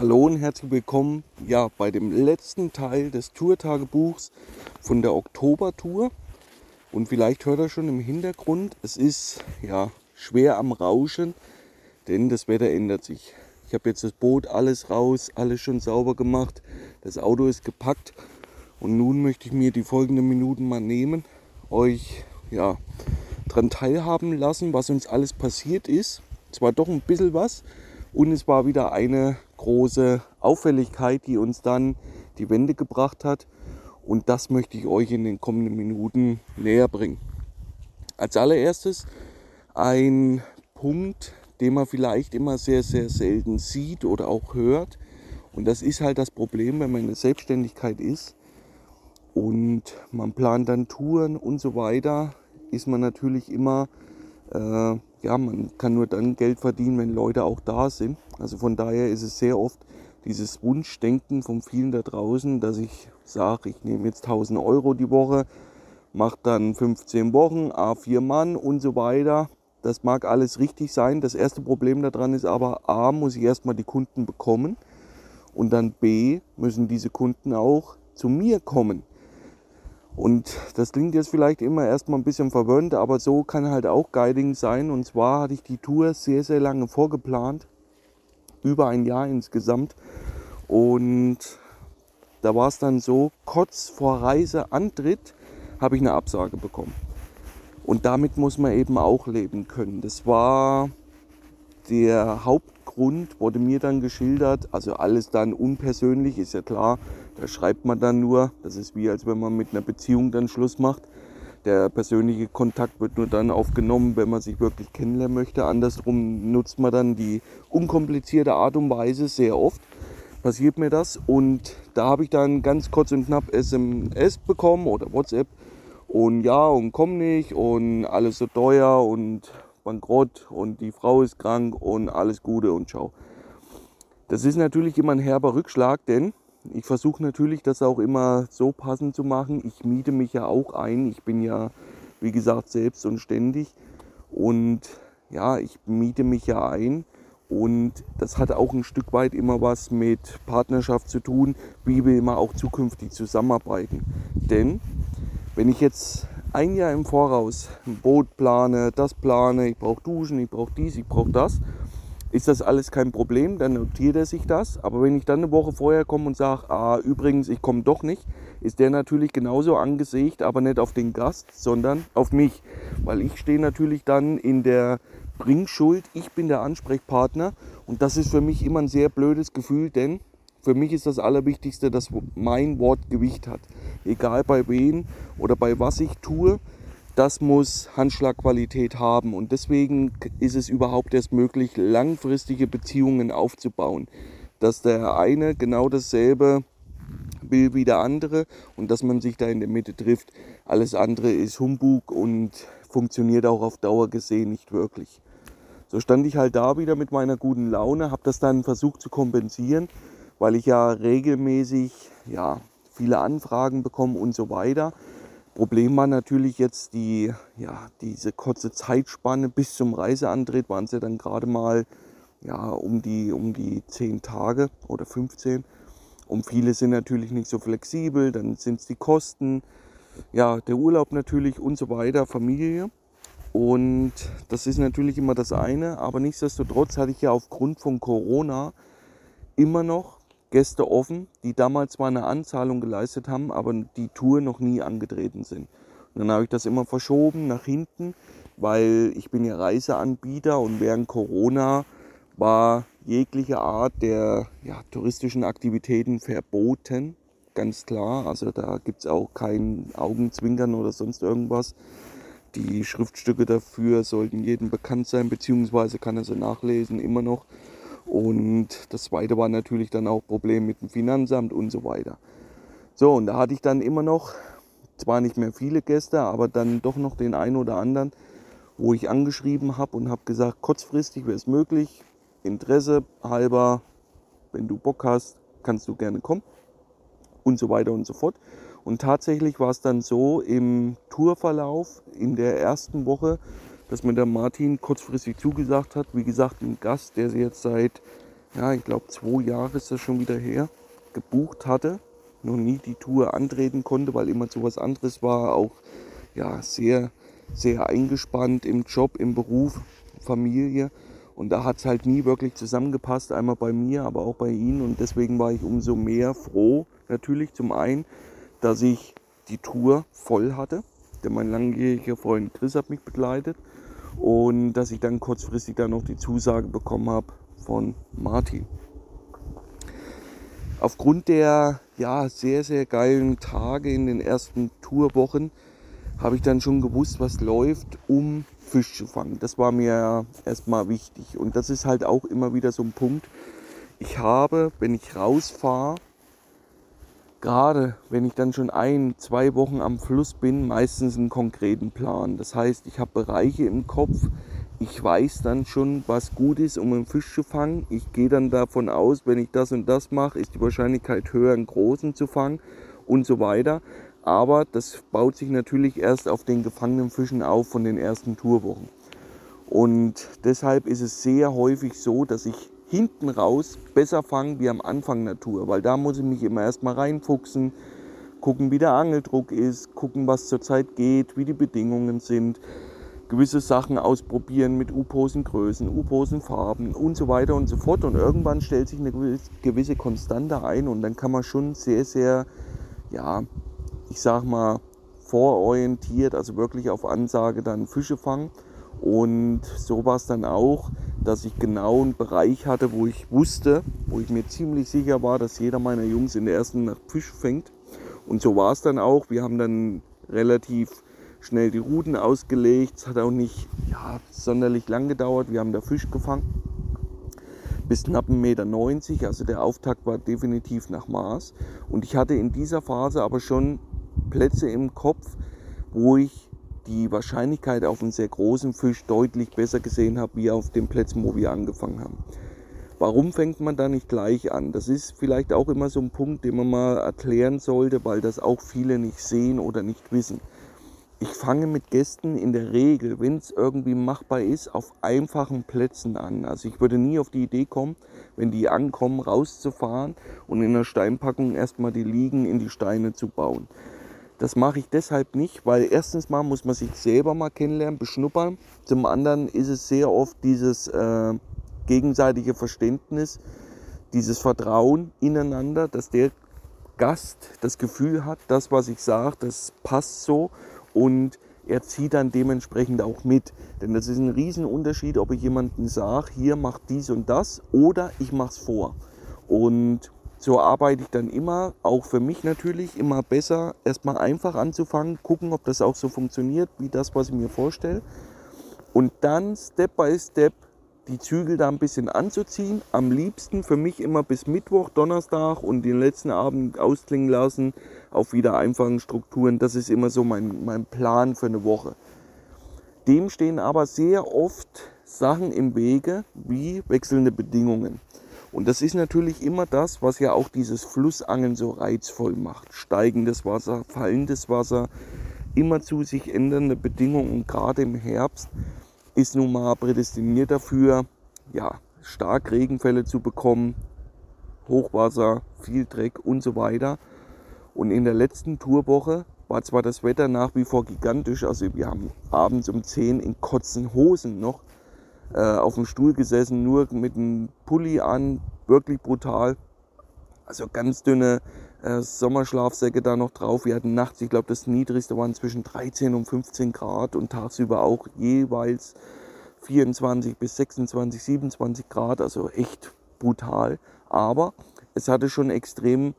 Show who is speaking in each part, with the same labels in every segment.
Speaker 1: Hallo und herzlich willkommen ja, bei dem letzten Teil des Tourtagebuchs von der Oktobertour. Und vielleicht hört ihr schon im Hintergrund, es ist ja schwer am Rauschen, denn das Wetter ändert sich. Ich habe jetzt das Boot alles raus, alles schon sauber gemacht, das Auto ist gepackt und nun möchte ich mir die folgenden Minuten mal nehmen, euch ja daran teilhaben lassen, was uns alles passiert ist. Es war doch ein bisschen was und es war wieder eine große Auffälligkeit, die uns dann die Wende gebracht hat. Und das möchte ich euch in den kommenden Minuten näher bringen. Als allererstes ein Punkt, den man vielleicht immer sehr, sehr selten sieht oder auch hört. Und das ist halt das Problem, wenn man in der Selbstständigkeit ist und man plant dann Touren und so weiter, ist man natürlich immer äh, ja, man kann nur dann Geld verdienen, wenn Leute auch da sind. Also von daher ist es sehr oft dieses Wunschdenken von vielen da draußen, dass ich sage, ich nehme jetzt 1000 Euro die Woche, mache dann 15 Wochen, A4 Mann und so weiter. Das mag alles richtig sein. Das erste Problem daran ist aber, A, muss ich erstmal die Kunden bekommen und dann B, müssen diese Kunden auch zu mir kommen. Und das klingt jetzt vielleicht immer erstmal ein bisschen verwöhnt, aber so kann halt auch Guiding sein. Und zwar hatte ich die Tour sehr, sehr lange vorgeplant, über ein Jahr insgesamt. Und da war es dann so, kurz vor Reiseantritt habe ich eine Absage bekommen. Und damit muss man eben auch leben können. Das war der Hauptgrund, wurde mir dann geschildert. Also alles dann unpersönlich, ist ja klar. Da schreibt man dann nur, das ist wie als wenn man mit einer Beziehung dann Schluss macht. Der persönliche Kontakt wird nur dann aufgenommen, wenn man sich wirklich kennenlernen möchte. Andersrum nutzt man dann die unkomplizierte Art und Weise sehr oft. Passiert mir das und da habe ich dann ganz kurz und knapp SMS bekommen oder WhatsApp und ja und komm nicht und alles so teuer und bankrott und die Frau ist krank und alles Gute und ciao. Das ist natürlich immer ein herber Rückschlag, denn ich versuche natürlich, das auch immer so passend zu machen. Ich miete mich ja auch ein. Ich bin ja, wie gesagt, selbst und ständig. Und ja, ich miete mich ja ein. Und das hat auch ein Stück weit immer was mit Partnerschaft zu tun, wie wir immer auch zukünftig zusammenarbeiten. Denn wenn ich jetzt ein Jahr im Voraus. Ein Boot plane, das plane, ich brauche Duschen, ich brauche dies, ich brauche das, ist das alles kein Problem, dann notiert er sich das. Aber wenn ich dann eine Woche vorher komme und sage, ah, übrigens, ich komme doch nicht, ist der natürlich genauso angesägt, aber nicht auf den Gast, sondern auf mich. Weil ich stehe natürlich dann in der Bringschuld, ich bin der Ansprechpartner. Und das ist für mich immer ein sehr blödes Gefühl, denn für mich ist das Allerwichtigste, dass mein Wort Gewicht hat. Egal bei wem oder bei was ich tue, das muss Handschlagqualität haben. Und deswegen ist es überhaupt erst möglich, langfristige Beziehungen aufzubauen. Dass der eine genau dasselbe will wie der andere und dass man sich da in der Mitte trifft. Alles andere ist Humbug und funktioniert auch auf Dauer gesehen nicht wirklich. So stand ich halt da wieder mit meiner guten Laune, habe das dann versucht zu kompensieren, weil ich ja regelmäßig ja, viele Anfragen bekomme und so weiter. Problem war natürlich jetzt die, ja, diese kurze Zeitspanne bis zum Reiseantritt waren es ja dann gerade mal ja, um, die, um die 10 Tage oder 15. Und viele sind natürlich nicht so flexibel, dann sind es die Kosten, ja, der Urlaub natürlich und so weiter, Familie. Und das ist natürlich immer das eine, aber nichtsdestotrotz hatte ich ja aufgrund von Corona immer noch Gäste offen, die damals zwar eine Anzahlung geleistet haben, aber die Tour noch nie angetreten sind. Und dann habe ich das immer verschoben nach hinten, weil ich bin ja Reiseanbieter und während Corona war jegliche Art der ja, touristischen Aktivitäten verboten, ganz klar. Also da gibt es auch kein Augenzwinkern oder sonst irgendwas. Die Schriftstücke dafür sollten jedem bekannt sein, beziehungsweise kann er sie nachlesen, immer noch. Und das zweite war natürlich dann auch Problem mit dem Finanzamt und so weiter. So, und da hatte ich dann immer noch, zwar nicht mehr viele Gäste, aber dann doch noch den einen oder anderen, wo ich angeschrieben habe und habe gesagt, kurzfristig wäre es möglich, Interesse halber, wenn du Bock hast, kannst du gerne kommen und so weiter und so fort. Und tatsächlich war es dann so im Tourverlauf in der ersten Woche, dass mir der Martin kurzfristig zugesagt hat. Wie gesagt, ein Gast, der jetzt seit ja, ich glaube zwei Jahre ist das schon wieder her, gebucht hatte, noch nie die Tour antreten konnte, weil immer zu was anderes war, auch ja, sehr, sehr eingespannt im Job, im Beruf, Familie. Und da hat es halt nie wirklich zusammengepasst, einmal bei mir, aber auch bei Ihnen. Und deswegen war ich umso mehr froh, natürlich zum einen, dass ich die Tour voll hatte. Denn mein langjähriger Freund Chris hat mich begleitet. Und dass ich dann kurzfristig dann noch die Zusage bekommen habe von Martin. Aufgrund der ja, sehr, sehr geilen Tage in den ersten Tourwochen habe ich dann schon gewusst, was läuft, um Fisch zu fangen. Das war mir erstmal wichtig. Und das ist halt auch immer wieder so ein Punkt. Ich habe, wenn ich rausfahre, gerade wenn ich dann schon ein, zwei Wochen am Fluss bin, meistens einen konkreten Plan. Das heißt, ich habe Bereiche im Kopf, ich weiß dann schon, was gut ist, um einen Fisch zu fangen. Ich gehe dann davon aus, wenn ich das und das mache, ist die Wahrscheinlichkeit höher, einen großen zu fangen und so weiter. Aber das baut sich natürlich erst auf den gefangenen Fischen auf von den ersten Tourwochen. Und deshalb ist es sehr häufig so, dass ich hinten raus besser fange wie am Anfang Tour, weil da muss ich mich immer erstmal reinfuchsen, gucken, wie der Angeldruck ist, gucken, was zurzeit geht, wie die Bedingungen sind, gewisse Sachen ausprobieren mit U-Posen-Größen, U-Posen-Farben und so weiter und so fort. Und irgendwann stellt sich eine gewisse Konstante ein und dann kann man schon sehr, sehr, ja, ich sag mal, vororientiert, also wirklich auf Ansage dann Fische fangen. Und so war es dann auch, dass ich genau einen Bereich hatte, wo ich wusste, wo ich mir ziemlich sicher war, dass jeder meiner Jungs in der ersten Nacht Fisch fängt. Und so war es dann auch. Wir haben dann relativ schnell die Routen ausgelegt. Es hat auch nicht ja, sonderlich lang gedauert. Wir haben da Fisch gefangen. Bis knapp 1,90 Meter. Also der Auftakt war definitiv nach Maß. Und ich hatte in dieser Phase aber schon Plätze im Kopf, wo ich die Wahrscheinlichkeit auf einen sehr großen Fisch deutlich besser gesehen habe, wie auf den Plätzen, wo wir angefangen haben. Warum fängt man da nicht gleich an? Das ist vielleicht auch immer so ein Punkt, den man mal erklären sollte, weil das auch viele nicht sehen oder nicht wissen. Ich fange mit Gästen in der Regel, wenn es irgendwie machbar ist, auf einfachen Plätzen an. Also ich würde nie auf die Idee kommen, wenn die ankommen, rauszufahren und in der Steinpackung erstmal die Liegen in die Steine zu bauen. Das mache ich deshalb nicht, weil erstens mal muss man sich selber mal kennenlernen, beschnuppern. Zum anderen ist es sehr oft dieses äh, gegenseitige Verständnis, dieses Vertrauen ineinander, dass der Gast das Gefühl hat, das, was ich sage, das passt so und er zieht dann dementsprechend auch mit. Denn das ist ein Riesenunterschied, ob ich jemandem sage, hier mach dies und das oder ich mach's vor. Und so arbeite ich dann immer, auch für mich natürlich, immer besser, erstmal einfach anzufangen, gucken, ob das auch so funktioniert, wie das, was ich mir vorstelle. Und dann Step by Step die Zügel da ein bisschen anzuziehen. Am liebsten für mich immer bis Mittwoch, Donnerstag und den letzten Abend ausklingen lassen auf wieder einfachen Strukturen. Das ist immer so mein, mein Plan für eine Woche. Dem stehen aber sehr oft Sachen im Wege wie wechselnde Bedingungen. Und das ist natürlich immer das, was ja auch dieses Flussangeln so reizvoll macht. Steigendes Wasser, fallendes Wasser, immer zu sich ändernde Bedingungen. Und gerade im Herbst ist nun mal prädestiniert dafür, ja, stark Regenfälle zu bekommen, Hochwasser, viel Dreck und so weiter. Und in der letzten Tourwoche war zwar das Wetter nach wie vor gigantisch, also wir haben abends um 10 in kotzen Hosen noch äh, auf dem Stuhl gesessen, nur mit einem Pulli an, wirklich brutal. Also ganz dünne äh, Sommerschlafsäcke da noch drauf. Wir hatten nachts, ich glaube, das niedrigste waren zwischen 13 und 15 Grad und tagsüber auch jeweils 24 bis 26, 27 Grad, also echt brutal. Aber es hatte schon extrem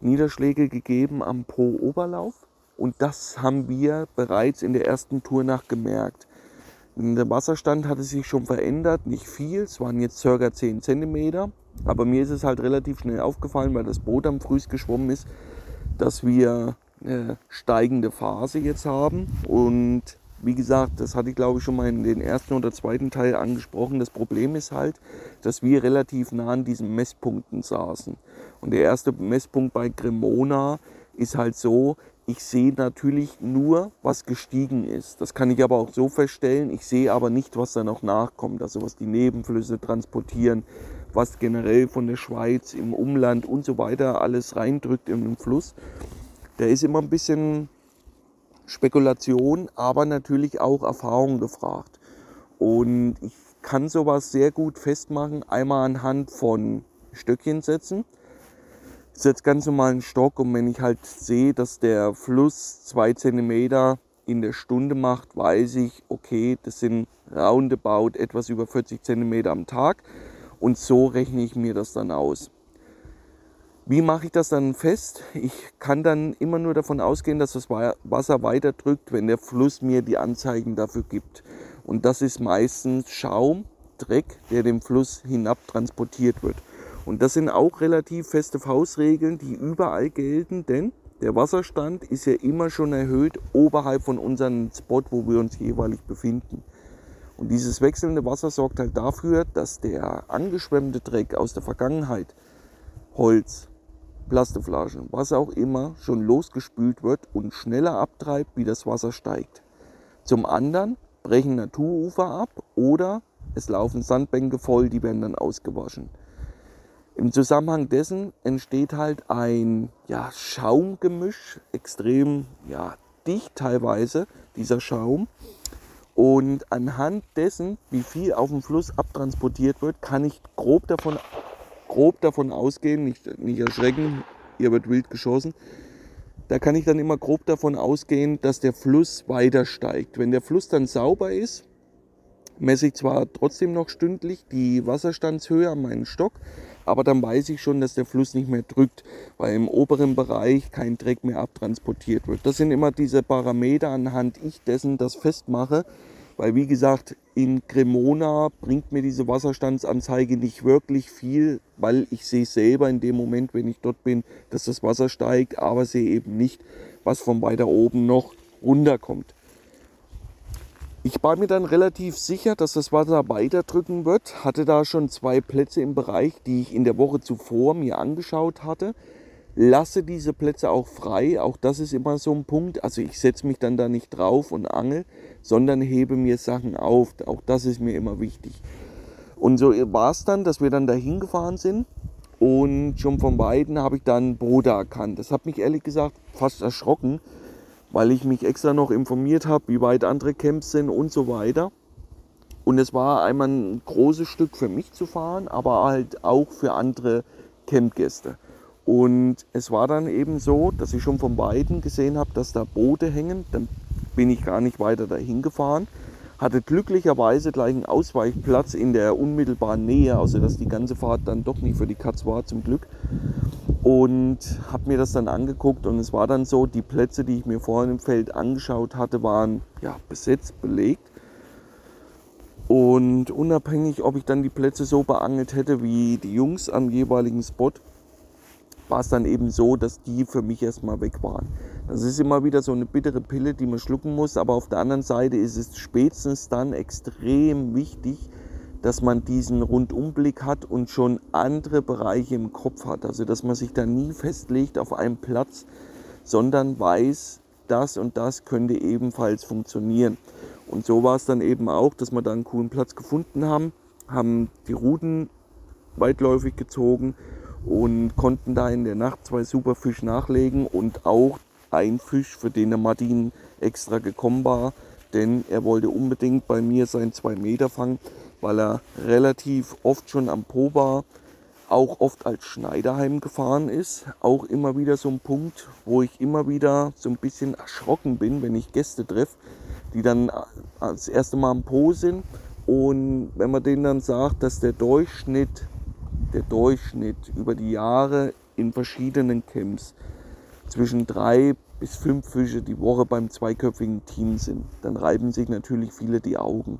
Speaker 1: Niederschläge gegeben am Po-Oberlauf und das haben wir bereits in der ersten Tournacht gemerkt. Der Wasserstand hatte sich schon verändert, nicht viel, es waren jetzt ca. 10 cm. Aber mir ist es halt relativ schnell aufgefallen, weil das Boot am frühst geschwommen ist, dass wir eine steigende Phase jetzt haben. Und wie gesagt, das hatte ich glaube ich schon mal in den ersten oder zweiten Teil angesprochen. Das Problem ist halt, dass wir relativ nah an diesen Messpunkten saßen. Und der erste Messpunkt bei Cremona ist halt so, ich sehe natürlich nur, was gestiegen ist. Das kann ich aber auch so feststellen. Ich sehe aber nicht, was da noch nachkommt. Also was die Nebenflüsse transportieren, was generell von der Schweiz im Umland und so weiter alles reindrückt in den Fluss. Der ist immer ein bisschen Spekulation, aber natürlich auch Erfahrung gefragt. Und ich kann sowas sehr gut festmachen, einmal anhand von Stöckchen setzen. Ich setze ganz normal einen Stock und wenn ich halt sehe, dass der Fluss zwei Zentimeter in der Stunde macht, weiß ich, okay, das sind roundabout etwas über 40 Zentimeter am Tag und so rechne ich mir das dann aus. Wie mache ich das dann fest? Ich kann dann immer nur davon ausgehen, dass das Wasser weiter drückt, wenn der Fluss mir die Anzeigen dafür gibt. Und das ist meistens Schaum, Dreck, der dem Fluss hinab transportiert wird. Und das sind auch relativ feste Faustregeln, die überall gelten, denn der Wasserstand ist ja immer schon erhöht oberhalb von unserem Spot, wo wir uns jeweilig befinden. Und dieses wechselnde Wasser sorgt halt dafür, dass der angeschwemmte Dreck aus der Vergangenheit, Holz, Plastikflaschen, was auch immer, schon losgespült wird und schneller abtreibt, wie das Wasser steigt. Zum anderen brechen Naturufer ab oder es laufen Sandbänke voll, die werden dann ausgewaschen. Im Zusammenhang dessen entsteht halt ein ja, Schaumgemisch, extrem ja, dicht teilweise, dieser Schaum. Und anhand dessen, wie viel auf dem Fluss abtransportiert wird, kann ich grob davon grob davon ausgehen, nicht, nicht erschrecken, hier wird wild geschossen. Da kann ich dann immer grob davon ausgehen, dass der Fluss weiter steigt. Wenn der Fluss dann sauber ist, messe ich zwar trotzdem noch stündlich die Wasserstandshöhe an meinen Stock, aber dann weiß ich schon, dass der Fluss nicht mehr drückt, weil im oberen Bereich kein Dreck mehr abtransportiert wird. Das sind immer diese Parameter, anhand ich dessen das festmache, weil wie gesagt, in Cremona bringt mir diese Wasserstandsanzeige nicht wirklich viel, weil ich sehe selber in dem Moment, wenn ich dort bin, dass das Wasser steigt, aber sehe eben nicht, was von weiter oben noch runterkommt. Ich war mir dann relativ sicher, dass das Wasser weiter drücken wird. Hatte da schon zwei Plätze im Bereich, die ich in der Woche zuvor mir angeschaut hatte lasse diese Plätze auch frei. Auch das ist immer so ein Punkt. Also ich setze mich dann da nicht drauf und angel, sondern hebe mir Sachen auf. Auch das ist mir immer wichtig. Und so war es dann, dass wir dann dahin gefahren sind. Und schon von beiden habe ich dann Broder erkannt. Das hat mich ehrlich gesagt fast erschrocken, weil ich mich extra noch informiert habe, wie weit andere Camps sind und so weiter. Und es war einmal ein großes Stück für mich zu fahren, aber halt auch für andere Campgäste. Und es war dann eben so, dass ich schon von beiden gesehen habe, dass da Boote hängen. Dann bin ich gar nicht weiter dahin gefahren. Hatte glücklicherweise gleich einen Ausweichplatz in der unmittelbaren Nähe, also dass die ganze Fahrt dann doch nicht für die Katz war, zum Glück. Und habe mir das dann angeguckt und es war dann so, die Plätze, die ich mir vorhin im Feld angeschaut hatte, waren ja, besetzt, belegt. Und unabhängig, ob ich dann die Plätze so beangelt hätte wie die Jungs am jeweiligen Spot, war es dann eben so, dass die für mich erstmal weg waren. Das ist immer wieder so eine bittere Pille, die man schlucken muss, aber auf der anderen Seite ist es spätestens dann extrem wichtig, dass man diesen Rundumblick hat und schon andere Bereiche im Kopf hat. Also dass man sich da nie festlegt auf einen Platz, sondern weiß, das und das könnte ebenfalls funktionieren. Und so war es dann eben auch, dass wir da einen coolen Platz gefunden haben, haben die Routen weitläufig gezogen und konnten da in der Nacht zwei super Fische nachlegen und auch ein Fisch, für den der Martin extra gekommen war, denn er wollte unbedingt bei mir seinen 2 Meter fangen, weil er relativ oft schon am Po war, auch oft als Schneider heimgefahren ist. Auch immer wieder so ein Punkt, wo ich immer wieder so ein bisschen erschrocken bin, wenn ich Gäste treffe, die dann das erste Mal am Po sind. Und wenn man denen dann sagt, dass der Durchschnitt der Durchschnitt über die Jahre in verschiedenen Camps zwischen drei bis fünf Fische die Woche beim zweiköpfigen Team sind, dann reiben sich natürlich viele die Augen.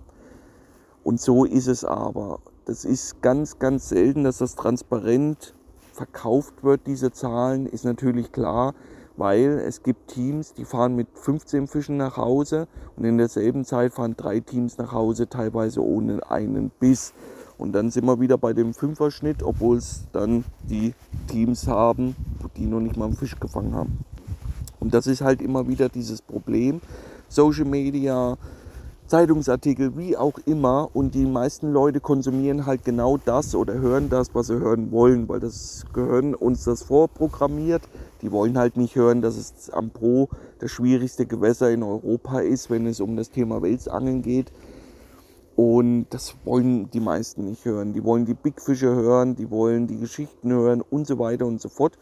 Speaker 1: Und so ist es aber. Das ist ganz, ganz selten, dass das transparent verkauft wird, diese Zahlen, ist natürlich klar, weil es gibt Teams, die fahren mit 15 Fischen nach Hause und in derselben Zeit fahren drei Teams nach Hause, teilweise ohne einen Biss. Und dann sind wir wieder bei dem Fünferschnitt, obwohl es dann die Teams haben, die noch nicht mal einen Fisch gefangen haben. Und das ist halt immer wieder dieses Problem. Social Media, Zeitungsartikel, wie auch immer. Und die meisten Leute konsumieren halt genau das oder hören das, was sie hören wollen, weil das Gehirn uns das vorprogrammiert. Die wollen halt nicht hören, dass es am Pro das schwierigste Gewässer in Europa ist, wenn es um das Thema Welsangeln geht. Und das wollen die meisten nicht hören. Die wollen die Bigfische hören, die wollen die Geschichten hören und so weiter und so fort.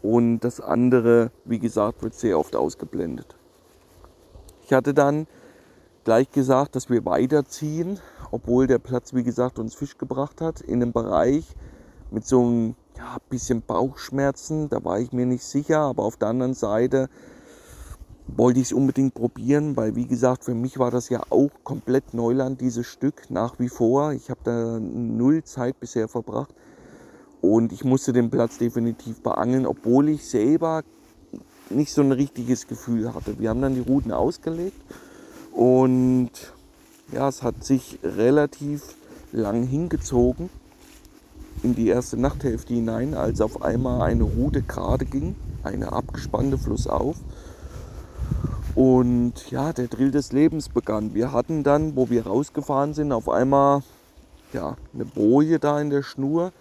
Speaker 1: Und das andere, wie gesagt, wird sehr oft ausgeblendet. Ich hatte dann gleich gesagt, dass wir weiterziehen, obwohl der Platz, wie gesagt, uns Fisch gebracht hat, in einem Bereich mit so einem ja, bisschen Bauchschmerzen. Da war ich mir nicht sicher, aber auf der anderen Seite wollte ich es unbedingt probieren, weil wie gesagt, für mich war das ja auch komplett Neuland, dieses Stück nach wie vor. Ich habe da null Zeit bisher verbracht und ich musste den Platz definitiv beangeln, obwohl ich selber nicht so ein richtiges Gefühl hatte. Wir haben dann die Routen ausgelegt und ja, es hat sich relativ lang hingezogen in die erste Nachthälfte hinein, als auf einmal eine Route gerade ging, eine abgespannte Flussauf. Und ja, der Drill des Lebens begann. Wir hatten dann, wo wir rausgefahren sind, auf einmal ja, eine Boje da in der Schnur.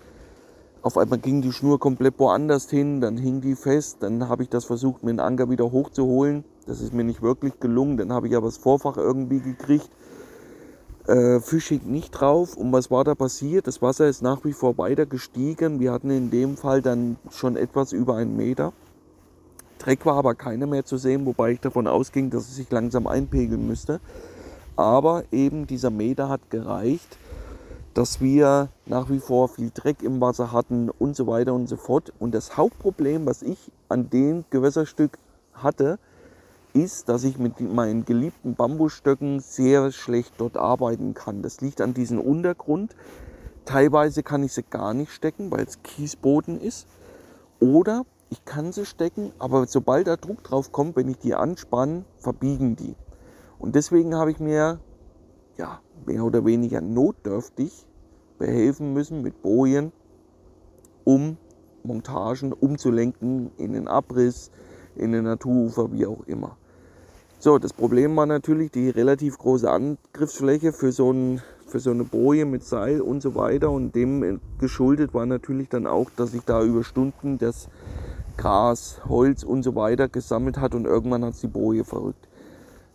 Speaker 1: Auf einmal ging die Schnur komplett woanders hin, dann hing die fest. Dann habe ich das versucht, mit dem Anker wieder hochzuholen. Das ist mir nicht wirklich gelungen. Dann habe ich aber das Vorfach irgendwie gekriegt. Äh, Fisch hing nicht drauf. Und was war da passiert? Das Wasser ist nach wie vor weiter gestiegen. Wir hatten in dem Fall dann schon etwas über einen Meter. Dreck war aber keiner mehr zu sehen, wobei ich davon ausging, dass es sich langsam einpegeln müsste. Aber eben dieser Meter hat gereicht, dass wir nach wie vor viel Dreck im Wasser hatten und so weiter und so fort. Und das Hauptproblem, was ich an dem Gewässerstück hatte, ist, dass ich mit meinen geliebten Bambusstöcken sehr schlecht dort arbeiten kann. Das liegt an diesem Untergrund. Teilweise kann ich sie gar nicht stecken, weil es Kiesboden ist. Oder ich kann sie stecken, aber sobald da Druck drauf kommt, wenn ich die anspanne, verbiegen die. Und deswegen habe ich mir ja, mehr oder weniger notdürftig behelfen müssen mit Bojen, um Montagen umzulenken in den Abriss, in den Naturufer, wie auch immer. So, das Problem war natürlich die relativ große Angriffsfläche für so, ein, für so eine Boje mit Seil und so weiter. Und dem geschuldet war natürlich dann auch, dass ich da über Stunden das Gras, Holz und so weiter gesammelt hat und irgendwann hat es die Boje verrückt.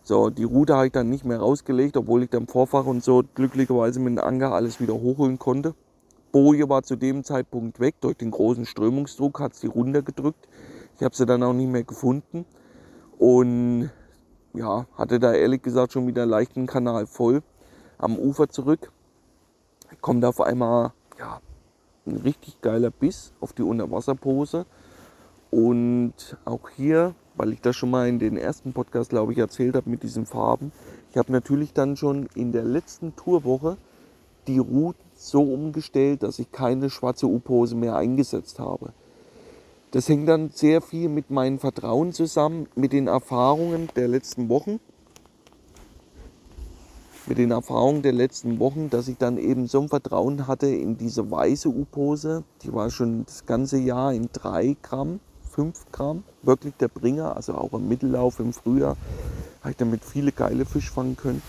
Speaker 1: So, die Route habe ich dann nicht mehr rausgelegt, obwohl ich dann Vorfach und so glücklicherweise mit dem Anker alles wieder hochholen konnte. Boje war zu dem Zeitpunkt weg, durch den großen Strömungsdruck hat es die runtergedrückt. Ich habe sie dann auch nicht mehr gefunden. Und ja, hatte da ehrlich gesagt schon wieder leicht einen Kanal voll am Ufer zurück. Kommt auf einmal ja, ein richtig geiler Biss auf die Unterwasserpose. Und auch hier, weil ich das schon mal in den ersten Podcast, glaube ich, erzählt habe mit diesen Farben, ich habe natürlich dann schon in der letzten Tourwoche die Route so umgestellt, dass ich keine schwarze U-Pose mehr eingesetzt habe. Das hängt dann sehr viel mit meinem Vertrauen zusammen, mit den Erfahrungen der letzten Wochen. Mit den Erfahrungen der letzten Wochen, dass ich dann eben so ein Vertrauen hatte in diese weiße U-Pose. Die war schon das ganze Jahr in 3 Gramm, 5 Gramm. Wirklich der Bringer, also auch im Mittellauf im Frühjahr habe ich damit viele geile Fisch fangen können.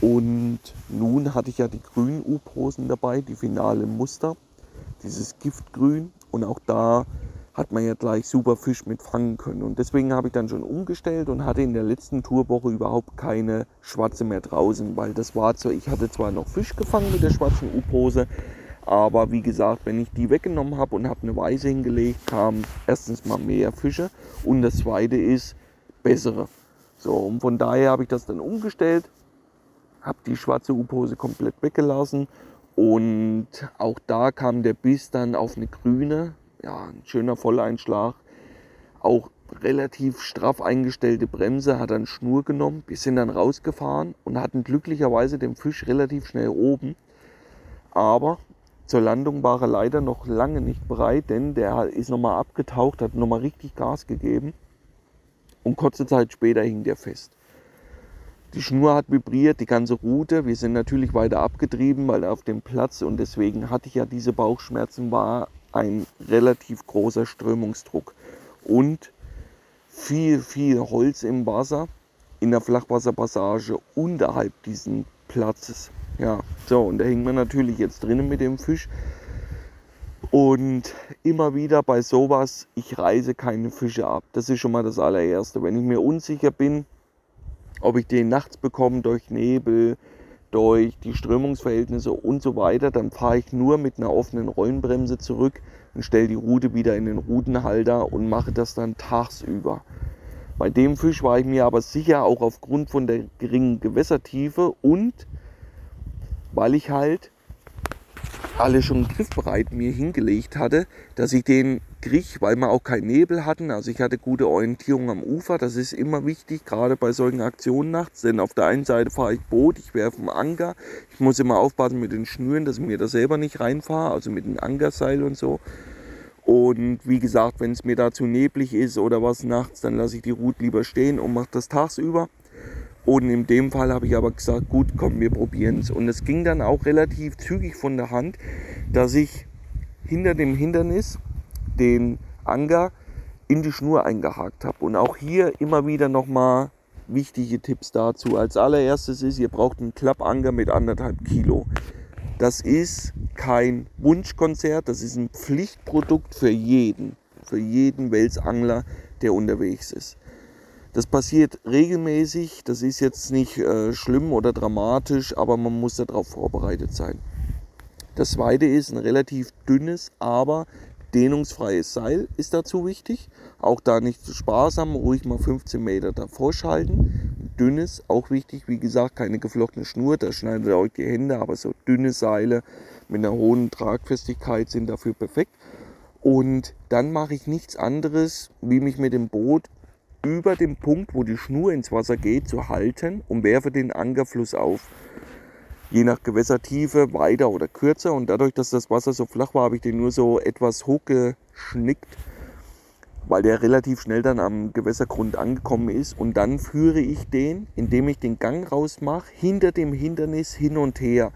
Speaker 1: Und nun hatte ich ja die grünen U-Posen dabei, die finale Muster, dieses Giftgrün. Und auch da hat man ja gleich super Fisch mit fangen können. Und deswegen habe ich dann schon umgestellt und hatte in der letzten Tourwoche überhaupt keine schwarze mehr draußen, weil das war so, ich hatte zwar noch Fisch gefangen mit der schwarzen U-Pose, aber wie gesagt, wenn ich die weggenommen habe und habe eine weiße hingelegt, kamen erstens mal mehr Fische und das zweite ist bessere. So, und von daher habe ich das dann umgestellt, habe die schwarze U-Pose komplett weggelassen und auch da kam der Biss dann auf eine grüne ja, ein schöner Volleinschlag. Auch relativ straff eingestellte Bremse, hat dann Schnur genommen. Wir sind dann rausgefahren und hatten glücklicherweise den Fisch relativ schnell oben. Aber zur Landung war er leider noch lange nicht bereit, denn der ist nochmal abgetaucht, hat nochmal richtig Gas gegeben. Und kurze Zeit später hing der fest. Die Schnur hat vibriert, die ganze Route. Wir sind natürlich weiter abgetrieben, weil auf dem Platz und deswegen hatte ich ja diese Bauchschmerzen, war ein relativ großer Strömungsdruck und viel, viel Holz im Wasser. in der Flachwasserpassage unterhalb diesen Platzes. Ja, so, und da hängen wir natürlich jetzt drinnen mit dem Fisch. Und immer wieder bei sowas, ich reise keine Fische ab. Das ist schon mal das allererste. Wenn ich mir unsicher bin, ob ich den nachts bekomme durch Nebel, durch die Strömungsverhältnisse und so weiter, dann fahre ich nur mit einer offenen Rollenbremse zurück und stelle die Rute wieder in den Rutenhalter und mache das dann tagsüber. Bei dem Fisch war ich mir aber sicher, auch aufgrund von der geringen Gewässertiefe und weil ich halt alle schon griffbereit mir hingelegt hatte, dass ich den kriege, weil wir auch keinen Nebel hatten. Also ich hatte gute Orientierung am Ufer. Das ist immer wichtig, gerade bei solchen Aktionen nachts. Denn auf der einen Seite fahre ich Boot, ich werfe einen Anker. Ich muss immer aufpassen mit den Schnüren, dass ich mir da selber nicht reinfahre, also mit dem Ankerseil und so. Und wie gesagt, wenn es mir da zu neblig ist oder was nachts, dann lasse ich die Route lieber stehen und mache das tagsüber. Und in dem Fall habe ich aber gesagt, gut, komm, wir probieren es. Und es ging dann auch relativ zügig von der Hand, dass ich hinter dem Hindernis den Anker in die Schnur eingehakt habe. Und auch hier immer wieder nochmal wichtige Tipps dazu. Als allererstes ist, ihr braucht einen Klappanker mit anderthalb Kilo. Das ist kein Wunschkonzert, das ist ein Pflichtprodukt für jeden, für jeden Welsangler, der unterwegs ist. Das passiert regelmäßig, das ist jetzt nicht äh, schlimm oder dramatisch, aber man muss darauf vorbereitet sein. Das zweite ist ein relativ dünnes, aber dehnungsfreies Seil ist dazu wichtig. Auch da nicht zu sparsam, ruhig mal 15 Meter davor schalten. Dünnes, auch wichtig, wie gesagt, keine geflochtene Schnur, da schneidet ihr euch die Hände, aber so dünne Seile mit einer hohen Tragfestigkeit sind dafür perfekt. Und dann mache ich nichts anderes, wie mich mit dem Boot über dem Punkt, wo die Schnur ins Wasser geht, zu halten und werfe den Ankerfluss auf. Je nach Gewässertiefe weiter oder kürzer und dadurch, dass das Wasser so flach war, habe ich den nur so etwas hochgeschnickt, weil der relativ schnell dann am Gewässergrund angekommen ist. Und dann führe ich den, indem ich den Gang rausmache, hinter dem Hindernis hin und her.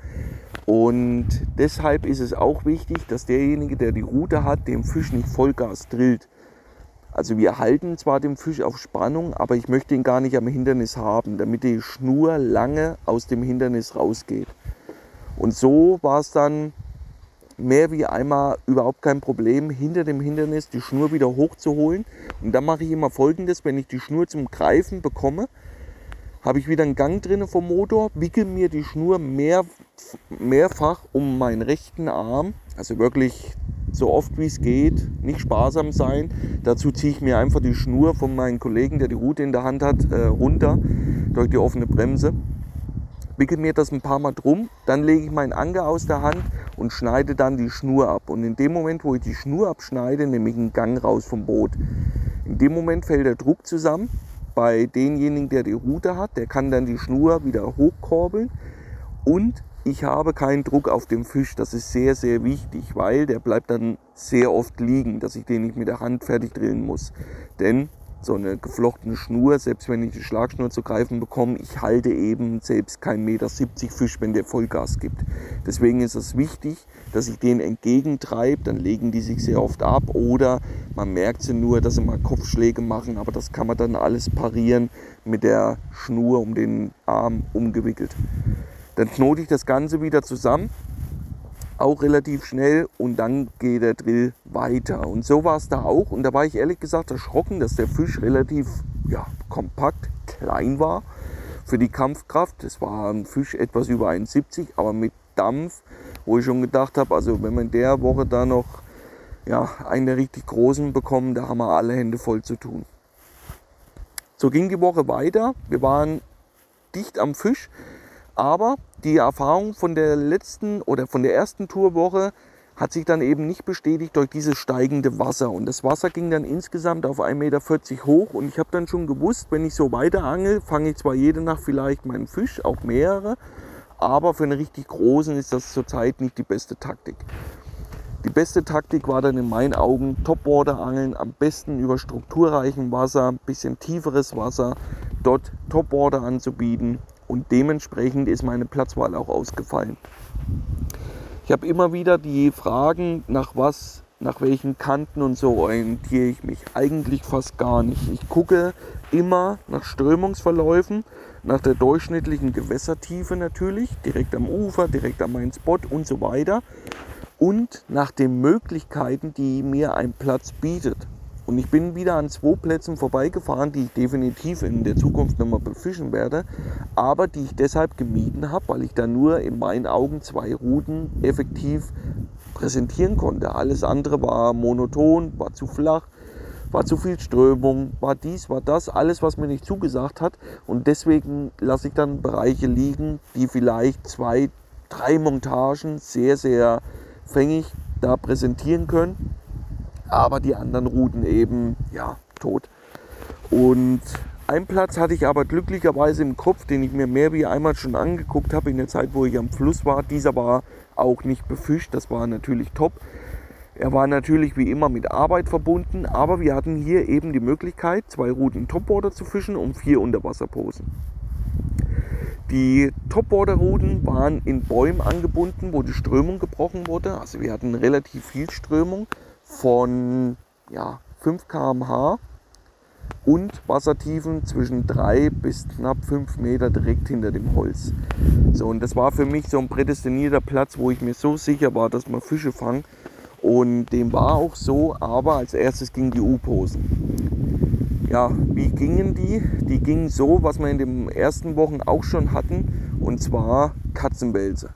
Speaker 1: Und deshalb ist es auch wichtig, dass derjenige, der die Route hat, dem Fisch nicht Vollgas drillt. Also wir halten zwar den Fisch auf Spannung, aber ich möchte ihn gar nicht am Hindernis haben, damit die Schnur lange aus dem Hindernis rausgeht. Und so war es dann mehr wie einmal überhaupt kein Problem, hinter dem Hindernis die Schnur wieder hochzuholen. Und dann mache ich immer folgendes, wenn ich die Schnur zum Greifen bekomme, habe ich wieder einen Gang drin vom Motor, wickel mir die Schnur mehr, mehrfach um meinen rechten Arm, also wirklich so oft wie es geht, nicht sparsam sein. Dazu ziehe ich mir einfach die Schnur von meinem Kollegen, der die Route in der Hand hat, äh, runter durch die offene Bremse. Wickel mir das ein paar Mal drum, dann lege ich meinen Anker aus der Hand und schneide dann die Schnur ab. Und in dem Moment, wo ich die Schnur abschneide, nehme ich einen Gang raus vom Boot. In dem Moment fällt der Druck zusammen. Bei demjenigen, der die Route hat, der kann dann die Schnur wieder hochkorbeln und ich habe keinen Druck auf dem Fisch. Das ist sehr, sehr wichtig, weil der bleibt dann sehr oft liegen, dass ich den nicht mit der Hand fertig drillen muss. Denn so eine geflochtene Schnur, selbst wenn ich die Schlagschnur zu greifen bekomme, ich halte eben selbst kein Meter 70 Fisch, wenn der Vollgas gibt. Deswegen ist es wichtig, dass ich den entgegentreibe, dann legen die sich sehr oft ab oder man merkt sie nur, dass sie mal Kopfschläge machen, aber das kann man dann alles parieren mit der Schnur um den Arm umgewickelt. Dann knote ich das Ganze wieder zusammen, auch relativ schnell und dann geht der Drill weiter. Und so war es da auch. Und da war ich ehrlich gesagt erschrocken, dass der Fisch relativ ja, kompakt, klein war für die Kampfkraft. Es war ein Fisch etwas über 1,70, aber mit Dampf, wo ich schon gedacht habe, also wenn in der Woche da noch ja, einen der richtig großen bekommen, da haben wir alle Hände voll zu tun. So ging die Woche weiter. Wir waren dicht am Fisch. Aber die Erfahrung von der letzten oder von der ersten Tourwoche hat sich dann eben nicht bestätigt durch dieses steigende Wasser. Und das Wasser ging dann insgesamt auf 1,40 Meter hoch. Und ich habe dann schon gewusst, wenn ich so weiter angel, fange ich zwar jede Nacht vielleicht meinen Fisch, auch mehrere, aber für einen richtig großen ist das zurzeit nicht die beste Taktik. Die beste Taktik war dann in meinen Augen Topwater-Angeln, am besten über strukturreichem Wasser, ein bisschen tieferes Wasser, dort Topwater anzubieten und dementsprechend ist meine Platzwahl auch ausgefallen. Ich habe immer wieder die Fragen, nach was nach welchen Kanten und so orientiere ich mich eigentlich fast gar nicht. Ich gucke immer nach Strömungsverläufen, nach der durchschnittlichen Gewässertiefe natürlich, direkt am Ufer, direkt an meinen Spot und so weiter und nach den Möglichkeiten, die mir ein Platz bietet. Und ich bin wieder an zwei Plätzen vorbeigefahren, die ich definitiv in der Zukunft nochmal befischen werde, aber die ich deshalb gemieden habe, weil ich da nur in meinen Augen zwei Routen effektiv präsentieren konnte. Alles andere war monoton, war zu flach, war zu viel Strömung, war dies, war das, alles, was mir nicht zugesagt hat. Und deswegen lasse ich dann Bereiche liegen, die vielleicht zwei, drei Montagen sehr, sehr fängig da präsentieren können. Aber die anderen Routen eben, ja, tot. Und einen Platz hatte ich aber glücklicherweise im Kopf, den ich mir mehr wie einmal schon angeguckt habe in der Zeit, wo ich am Fluss war. Dieser war auch nicht befischt, das war natürlich top. Er war natürlich wie immer mit Arbeit verbunden, aber wir hatten hier eben die Möglichkeit, zwei Routen Topwater zu fischen und vier Unterwasserposen. Die Topwater-Routen waren in Bäumen angebunden, wo die Strömung gebrochen wurde. Also wir hatten relativ viel Strömung von ja, 5 km/h und Wassertiefen zwischen 3 bis knapp 5 Meter direkt hinter dem Holz. So, und das war für mich so ein prädestinierter Platz, wo ich mir so sicher war, dass man Fische fangen. Und dem war auch so, aber als erstes gingen die U-Posen. Ja, wie gingen die? Die gingen so, was wir in den ersten Wochen auch schon hatten, und zwar Katzenwälze.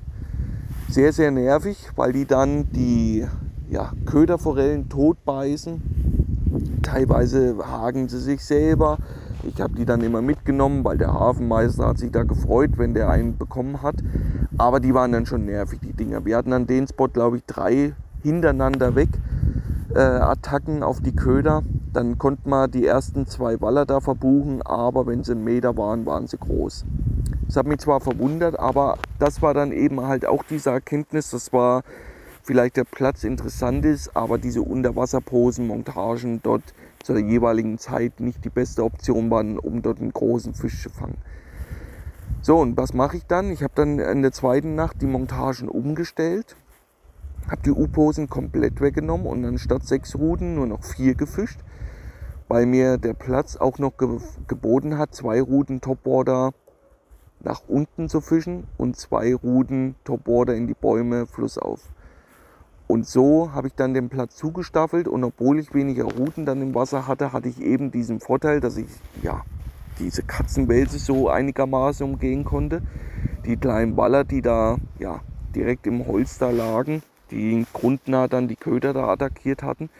Speaker 1: Sehr, sehr nervig, weil die dann die ja, Köderforellen totbeißen Teilweise hagen sie sich selber. Ich habe die dann immer mitgenommen, weil der Hafenmeister hat sich da gefreut, wenn der einen bekommen hat. Aber die waren dann schon nervig, die Dinger. Wir hatten an den Spot, glaube ich, drei hintereinander weg äh, Attacken auf die Köder. Dann konnte man die ersten zwei Waller da verbuchen, aber wenn sie einen Meter waren, waren sie groß. Das hat mich zwar verwundert, aber das war dann eben halt auch diese Erkenntnis, das war vielleicht der Platz interessant ist, aber diese Unterwasserposen, Montagen dort zur jeweiligen Zeit nicht die beste Option waren, um dort einen großen Fisch zu fangen. So, und was mache ich dann? Ich habe dann in der zweiten Nacht die Montagen umgestellt, habe die U-Posen komplett weggenommen und dann statt sechs Ruten nur noch vier gefischt, weil mir der Platz auch noch ge geboten hat, zwei Ruten Topwater nach unten zu fischen und zwei Ruten Topwater in die Bäume flussauf. Und so habe ich dann den Platz zugestaffelt und obwohl ich weniger Routen dann im Wasser hatte, hatte ich eben diesen Vorteil, dass ich ja, diese Katzenwälze so einigermaßen umgehen konnte. Die kleinen Waller, die da ja, direkt im Holz da lagen, die grundnah dann die Köder da attackiert hatten.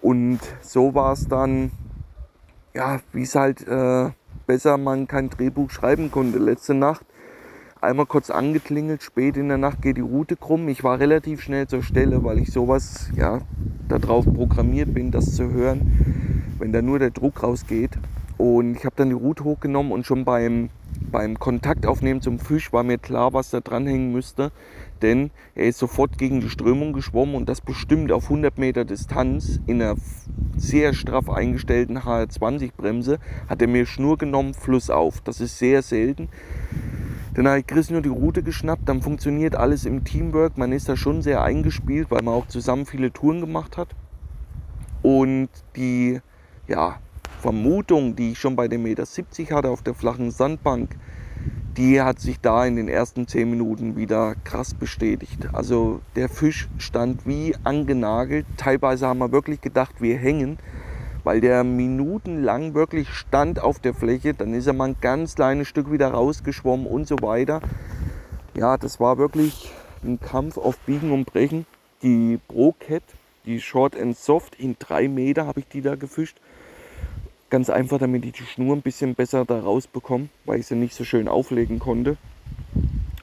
Speaker 1: Und so war es dann, ja, wie es halt äh, besser man kein Drehbuch schreiben konnte. Letzte Nacht einmal kurz angeklingelt, spät in der Nacht geht die Route krumm. Ich war relativ schnell zur Stelle, weil ich sowas, ja, darauf programmiert bin, das zu hören, wenn da nur der Druck rausgeht. Und ich habe dann die Route hochgenommen und schon beim, beim Kontaktaufnehmen zum Fisch war mir klar, was da dranhängen müsste. Denn er ist sofort gegen die Strömung geschwommen und das bestimmt auf 100 Meter Distanz in einer sehr straff eingestellten HR20-Bremse hat er mir Schnur genommen, Fluss auf. Das ist sehr selten. Dann Chris nur die Route geschnappt, dann funktioniert alles im Teamwork. Man ist da schon sehr eingespielt, weil man auch zusammen viele Touren gemacht hat. Und die ja, Vermutung, die ich schon bei dem Meter 70 hatte auf der flachen Sandbank, die hat sich da in den ersten 10 Minuten wieder krass bestätigt. Also der Fisch stand wie angenagelt. Teilweise haben wir wirklich gedacht, wir hängen weil der minutenlang wirklich stand auf der Fläche. Dann ist er mal ein ganz kleines Stück wieder rausgeschwommen und so weiter. Ja, das war wirklich ein Kampf auf Biegen und Brechen. Die Pro Cat, die Short and Soft, in drei Meter habe ich die da gefischt. Ganz einfach, damit ich die Schnur ein bisschen besser da rausbekomme, weil ich sie nicht so schön auflegen konnte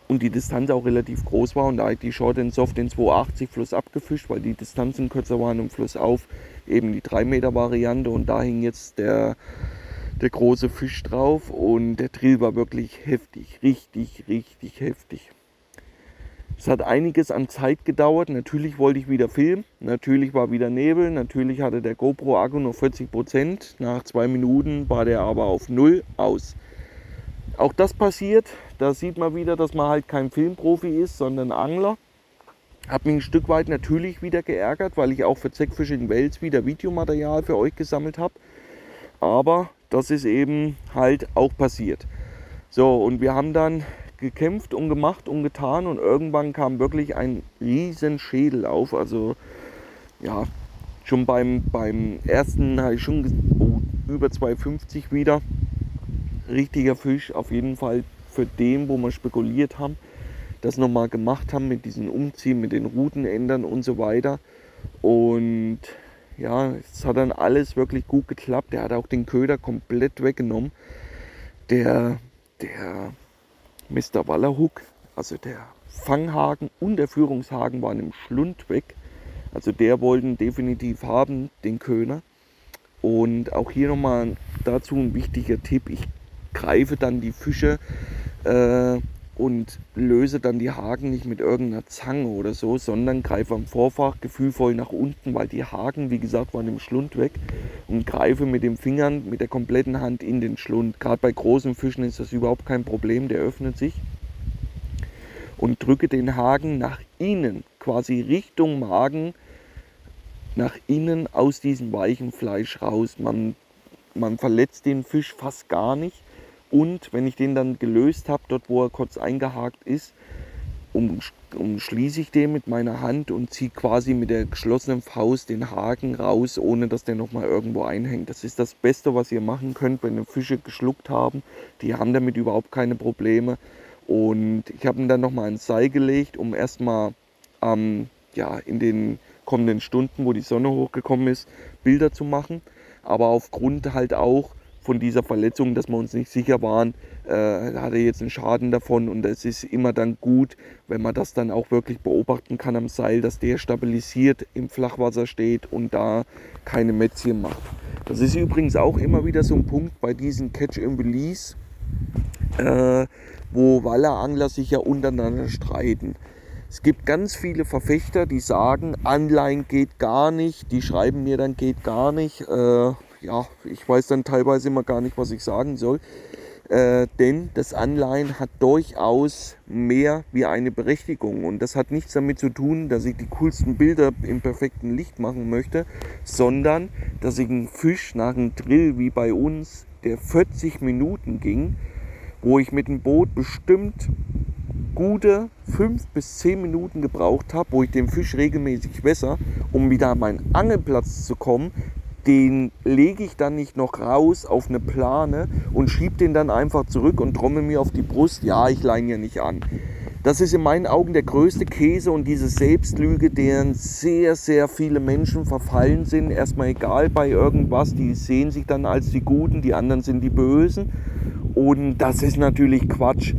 Speaker 1: und die Distanz auch relativ groß war und da ich die Short and Soft in 280 Fluss abgefischt, weil die Distanzen kürzer waren im Fluss auf, eben die 3 Meter Variante und da hing jetzt der, der große Fisch drauf und der Drill war wirklich heftig, richtig, richtig heftig. Es hat einiges an Zeit gedauert. Natürlich wollte ich wieder filmen. Natürlich war wieder Nebel. Natürlich hatte der GoPro-Akku noch 40 Prozent. Nach zwei Minuten war der aber auf Null aus. Auch das passiert. Da sieht man wieder, dass man halt kein Filmprofi ist, sondern Angler. Hat mich ein Stück weit natürlich wieder geärgert, weil ich auch für Zeckfishing Wales wieder Videomaterial für euch gesammelt habe. Aber das ist eben halt auch passiert. So, und wir haben dann gekämpft und gemacht und getan und irgendwann kam wirklich ein riesen Schädel auf. Also ja, schon beim, beim ersten hatte ich schon oh, über 2,50 wieder. Richtiger Fisch, auf jeden Fall für den, wo wir spekuliert haben, das nochmal gemacht haben mit diesen Umziehen, mit den Routenändern und so weiter. Und ja, es hat dann alles wirklich gut geklappt. Der hat auch den Köder komplett weggenommen. Der, der Mr. Wallerhook, also der Fanghaken und der Führungshaken waren im Schlund weg. Also der wollten definitiv haben, den Köder. Und auch hier nochmal dazu ein wichtiger Tipp. Ich greife dann die Fische äh, und löse dann die Haken nicht mit irgendeiner Zange oder so, sondern greife am Vorfach gefühlvoll nach unten, weil die Haken, wie gesagt, waren im Schlund weg und greife mit den Fingern, mit der kompletten Hand in den Schlund. Gerade bei großen Fischen ist das überhaupt kein Problem, der öffnet sich. Und drücke den Haken nach innen, quasi Richtung Magen, nach innen aus diesem weichen Fleisch raus. Man, man verletzt den Fisch fast gar nicht und wenn ich den dann gelöst habe, dort wo er kurz eingehakt ist, umschließe ich den mit meiner Hand und ziehe quasi mit der geschlossenen Faust den Haken raus, ohne dass der nochmal irgendwo einhängt. Das ist das Beste, was ihr machen könnt, wenn ihr Fische geschluckt haben. Die haben damit überhaupt keine Probleme. Und ich habe ihn dann nochmal ins Seil gelegt, um erstmal ähm, ja, in den kommenden Stunden, wo die Sonne hochgekommen ist, Bilder zu machen. Aber aufgrund halt auch von dieser Verletzung, dass wir uns nicht sicher waren, äh, hat er jetzt einen Schaden davon. Und es ist immer dann gut, wenn man das dann auch wirklich beobachten kann am Seil, dass der stabilisiert im Flachwasser steht und da keine Mätzchen macht. Das ist übrigens auch immer wieder so ein Punkt bei diesen Catch and Release, äh, wo Wallerangler sich ja untereinander streiten. Es gibt ganz viele Verfechter, die sagen, Anleihen geht gar nicht. Die schreiben mir dann geht gar nicht. Äh, ja, ich weiß dann teilweise immer gar nicht, was ich sagen soll. Äh, denn das Anleihen hat durchaus mehr wie eine Berechtigung. Und das hat nichts damit zu tun, dass ich die coolsten Bilder im perfekten Licht machen möchte, sondern dass ich einen Fisch nach einem Drill wie bei uns, der 40 Minuten ging, wo ich mit dem Boot bestimmt gute 5 bis 10 Minuten gebraucht habe, wo ich den Fisch regelmäßig wässer, um wieder an meinen Angelplatz zu kommen, den lege ich dann nicht noch raus auf eine Plane und schiebe den dann einfach zurück und trommel mir auf die Brust, ja, ich leine ja nicht an. Das ist in meinen Augen der größte Käse und diese Selbstlüge, deren sehr, sehr viele Menschen verfallen sind. Erstmal egal bei irgendwas, die sehen sich dann als die Guten, die anderen sind die Bösen. Und das ist natürlich Quatsch.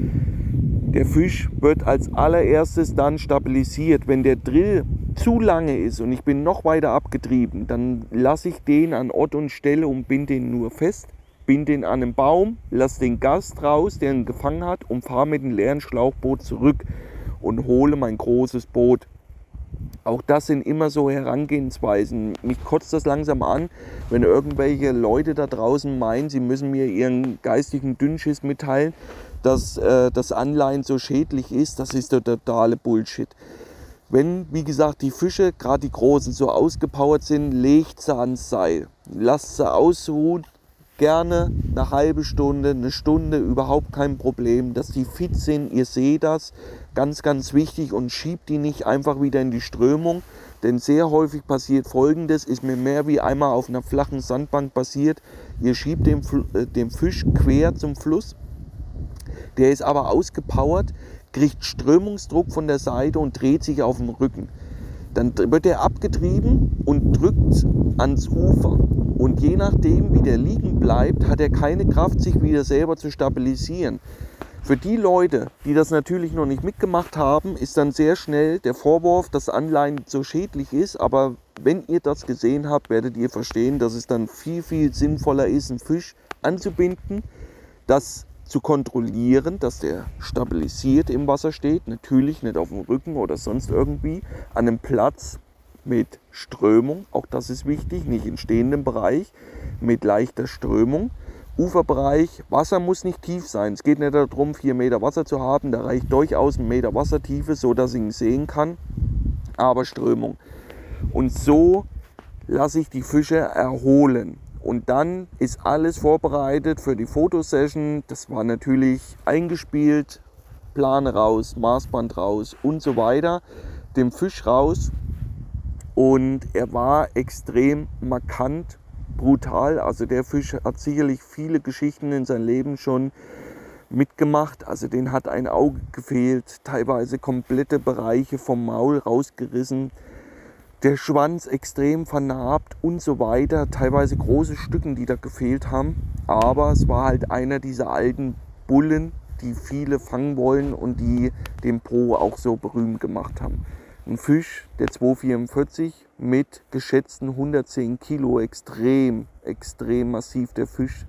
Speaker 1: Der Fisch wird als allererstes dann stabilisiert. Wenn der Drill zu lange ist und ich bin noch weiter abgetrieben, dann lasse ich den an Ort und Stelle und bin den nur fest, bin den an einem Baum, lasse den Gast raus, der ihn gefangen hat und fahre mit dem leeren Schlauchboot zurück und hole mein großes Boot. Auch das sind immer so Herangehensweisen. Mich kotzt das langsam an, wenn irgendwelche Leute da draußen meinen, sie müssen mir ihren geistigen Dünnschiss mitteilen, dass äh, das Anleihen so schädlich ist. Das ist der totale Bullshit. Wenn, wie gesagt, die Fische, gerade die großen, so ausgepowert sind, legt sie ans Seil. Lasst sie ausruhen, gerne eine halbe Stunde, eine Stunde, überhaupt kein Problem. Dass die fit sind, ihr seht das, ganz, ganz wichtig und schiebt die nicht einfach wieder in die Strömung. Denn sehr häufig passiert folgendes, ist mir mehr wie einmal auf einer flachen Sandbank passiert. Ihr schiebt den, äh, den Fisch quer zum Fluss, der ist aber ausgepowert, kriegt Strömungsdruck von der Seite und dreht sich auf dem Rücken. Dann wird er abgetrieben und drückt ans Ufer. Und je nachdem, wie der liegen bleibt, hat er keine Kraft, sich wieder selber zu stabilisieren. Für die Leute, die das natürlich noch nicht mitgemacht haben, ist dann sehr schnell der Vorwurf, dass Anleihen so schädlich ist. Aber wenn ihr das gesehen habt, werdet ihr verstehen, dass es dann viel, viel sinnvoller ist, einen Fisch anzubinden, das zu kontrollieren, dass der stabilisiert im Wasser steht. Natürlich nicht auf dem Rücken oder sonst irgendwie. An einem Platz mit Strömung, auch das ist wichtig, nicht in stehendem Bereich, mit leichter Strömung. Uferbereich, Wasser muss nicht tief sein. Es geht nicht darum, vier Meter Wasser zu haben. Da reicht durchaus ein Meter Wassertiefe, so dass ich ihn sehen kann. aber Strömung. Und so lasse ich die Fische erholen. Und dann ist alles vorbereitet für die Fotosession. Das war natürlich eingespielt, Plan raus, Maßband raus und so weiter. Dem Fisch raus. Und er war extrem markant, brutal. Also der Fisch hat sicherlich viele Geschichten in seinem Leben schon mitgemacht. Also den hat ein Auge gefehlt, teilweise komplette Bereiche vom Maul rausgerissen der Schwanz extrem vernarbt und so weiter. Teilweise große Stücken, die da gefehlt haben. Aber es war halt einer dieser alten Bullen, die viele fangen wollen und die den Pro auch so berühmt gemacht haben. Ein Fisch, der 244 mit geschätzten 110 Kilo, extrem, extrem massiv der Fisch.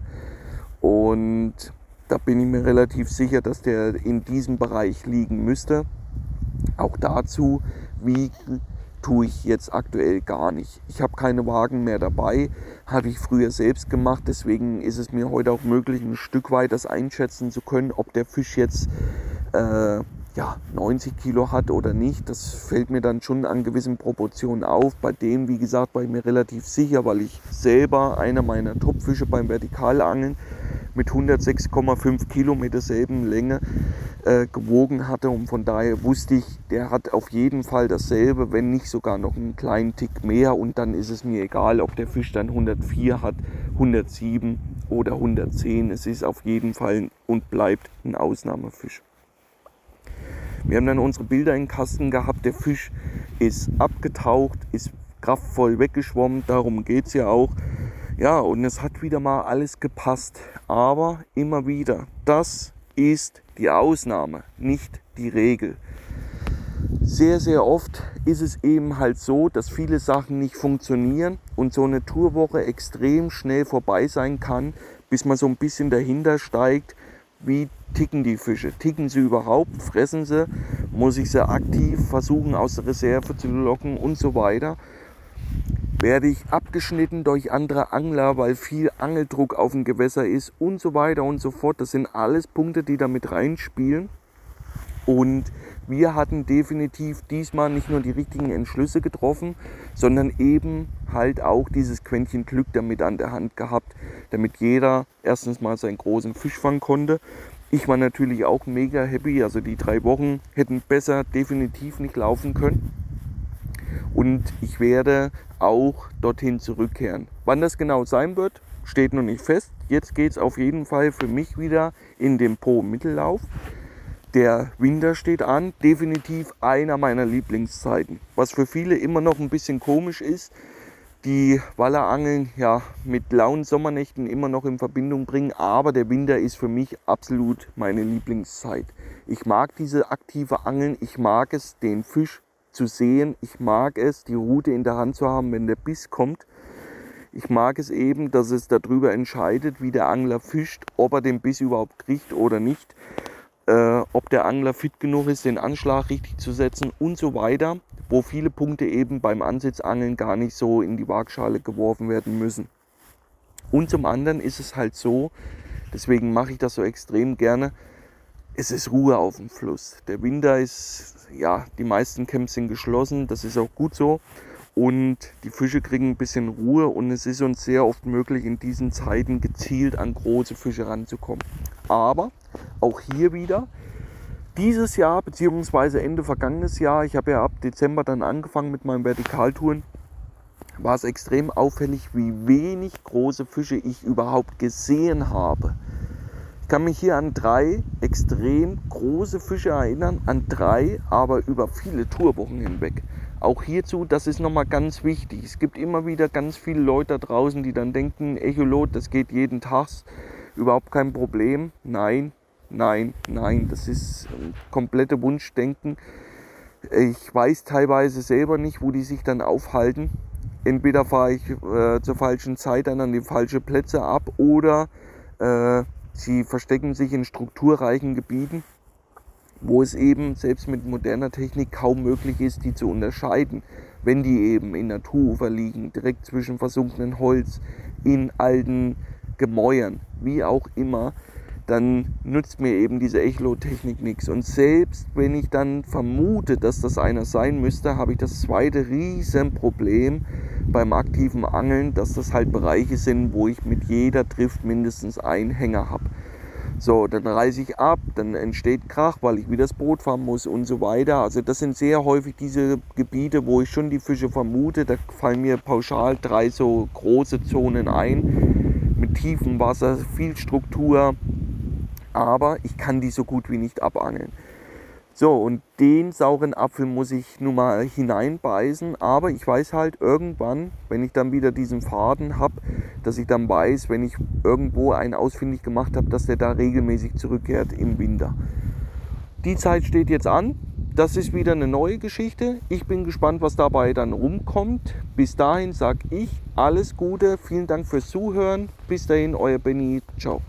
Speaker 1: Und da bin ich mir relativ sicher, dass der in diesem Bereich liegen müsste. Auch dazu, wie tue ich jetzt aktuell gar nicht. Ich habe keine Wagen mehr dabei, habe ich früher selbst gemacht, deswegen ist es mir heute auch möglich, ein Stück weit das einschätzen zu können, ob der Fisch jetzt äh, ja, 90 Kilo hat oder nicht. Das fällt mir dann schon an gewissen Proportionen auf. Bei dem, wie gesagt, war ich mir relativ sicher, weil ich selber einer meiner Topfische beim Vertikalangeln mit 106,5 Kilo mit derselben Länge äh, gewogen hatte und von daher wusste ich, der hat auf jeden Fall dasselbe, wenn nicht sogar noch einen kleinen Tick mehr und dann ist es mir egal, ob der Fisch dann 104 hat, 107 oder 110. Es ist auf jeden Fall und bleibt ein Ausnahmefisch. Wir haben dann unsere Bilder im Kasten gehabt. Der Fisch ist abgetaucht, ist kraftvoll weggeschwommen. Darum geht es ja auch. Ja, und es hat wieder mal alles gepasst. Aber immer wieder, das ist die Ausnahme, nicht die Regel. Sehr, sehr oft ist es eben halt so, dass viele Sachen nicht funktionieren und so eine Tourwoche extrem schnell vorbei sein kann, bis man so ein bisschen dahinter steigt, wie ticken die Fische? Ticken sie überhaupt? Fressen sie? Muss ich sie aktiv versuchen aus der Reserve zu locken und so weiter? Werde ich abgeschnitten durch andere Angler, weil viel Angeldruck auf dem Gewässer ist und so weiter und so fort. Das sind alles Punkte, die da mit reinspielen. Und wir hatten definitiv diesmal nicht nur die richtigen Entschlüsse getroffen, sondern eben halt auch dieses Quäntchen Glück damit an der Hand gehabt, damit jeder erstens mal seinen großen Fisch fangen konnte. Ich war natürlich auch mega happy, also die drei Wochen hätten besser definitiv nicht laufen können. Und ich werde auch dorthin zurückkehren. Wann das genau sein wird, steht noch nicht fest. Jetzt geht es auf jeden Fall für mich wieder in den Po-Mittellauf. Der Winter steht an, definitiv einer meiner Lieblingszeiten. Was für viele immer noch ein bisschen komisch ist, die Wallerangeln ja mit lauen Sommernächten immer noch in Verbindung bringen, aber der Winter ist für mich absolut meine Lieblingszeit. Ich mag diese aktive Angeln, ich mag es, den Fisch zu sehen. Ich mag es, die Route in der Hand zu haben, wenn der Biss kommt. Ich mag es eben, dass es darüber entscheidet, wie der Angler fischt, ob er den Biss überhaupt kriegt oder nicht, äh, ob der Angler fit genug ist, den Anschlag richtig zu setzen und so weiter, wo viele Punkte eben beim Ansitzangeln gar nicht so in die Waagschale geworfen werden müssen. Und zum anderen ist es halt so, deswegen mache ich das so extrem gerne, es ist Ruhe auf dem Fluss. Der Winter ist ja, die meisten Camps sind geschlossen, das ist auch gut so. Und die Fische kriegen ein bisschen Ruhe und es ist uns sehr oft möglich, in diesen Zeiten gezielt an große Fische ranzukommen. Aber auch hier wieder, dieses Jahr bzw. Ende vergangenes Jahr, ich habe ja ab Dezember dann angefangen mit meinen Vertikaltouren, war es extrem auffällig, wie wenig große Fische ich überhaupt gesehen habe. Ich kann mich hier an drei extrem große Fische erinnern, an drei, aber über viele Tourwochen hinweg. Auch hierzu, das ist nochmal ganz wichtig. Es gibt immer wieder ganz viele Leute da draußen, die dann denken, Echolot, das geht jeden Tag, überhaupt kein Problem. Nein, nein, nein, das ist ein komplette Wunschdenken. Ich weiß teilweise selber nicht, wo die sich dann aufhalten. Entweder fahre ich äh, zur falschen Zeit dann an die falschen Plätze ab oder äh, Sie verstecken sich in strukturreichen Gebieten, wo es eben selbst mit moderner Technik kaum möglich ist, die zu unterscheiden, wenn die eben in Naturufer liegen, direkt zwischen versunkenen Holz, in alten Gemäuern, wie auch immer. Dann nützt mir eben diese Echolotechnik nichts. Und selbst wenn ich dann vermute, dass das einer sein müsste, habe ich das zweite Riesenproblem beim aktiven Angeln, dass das halt Bereiche sind, wo ich mit jeder Drift mindestens einen Hänger habe. So, dann reiße ich ab, dann entsteht Krach, weil ich wieder das Boot fahren muss und so weiter. Also das sind sehr häufig diese Gebiete, wo ich schon die Fische vermute. Da fallen mir pauschal drei so große Zonen ein mit tiefem Wasser, viel Struktur, aber ich kann die so gut wie nicht abangeln. So, und den sauren Apfel muss ich nun mal hineinbeißen, aber ich weiß halt irgendwann, wenn ich dann wieder diesen Faden habe, dass ich dann weiß, wenn ich irgendwo einen ausfindig gemacht habe, dass der da regelmäßig zurückkehrt im Winter. Die Zeit steht jetzt an. Das ist wieder eine neue Geschichte. Ich bin gespannt, was dabei dann rumkommt. Bis dahin sage ich alles Gute. Vielen Dank fürs Zuhören. Bis dahin, euer Benny. Ciao.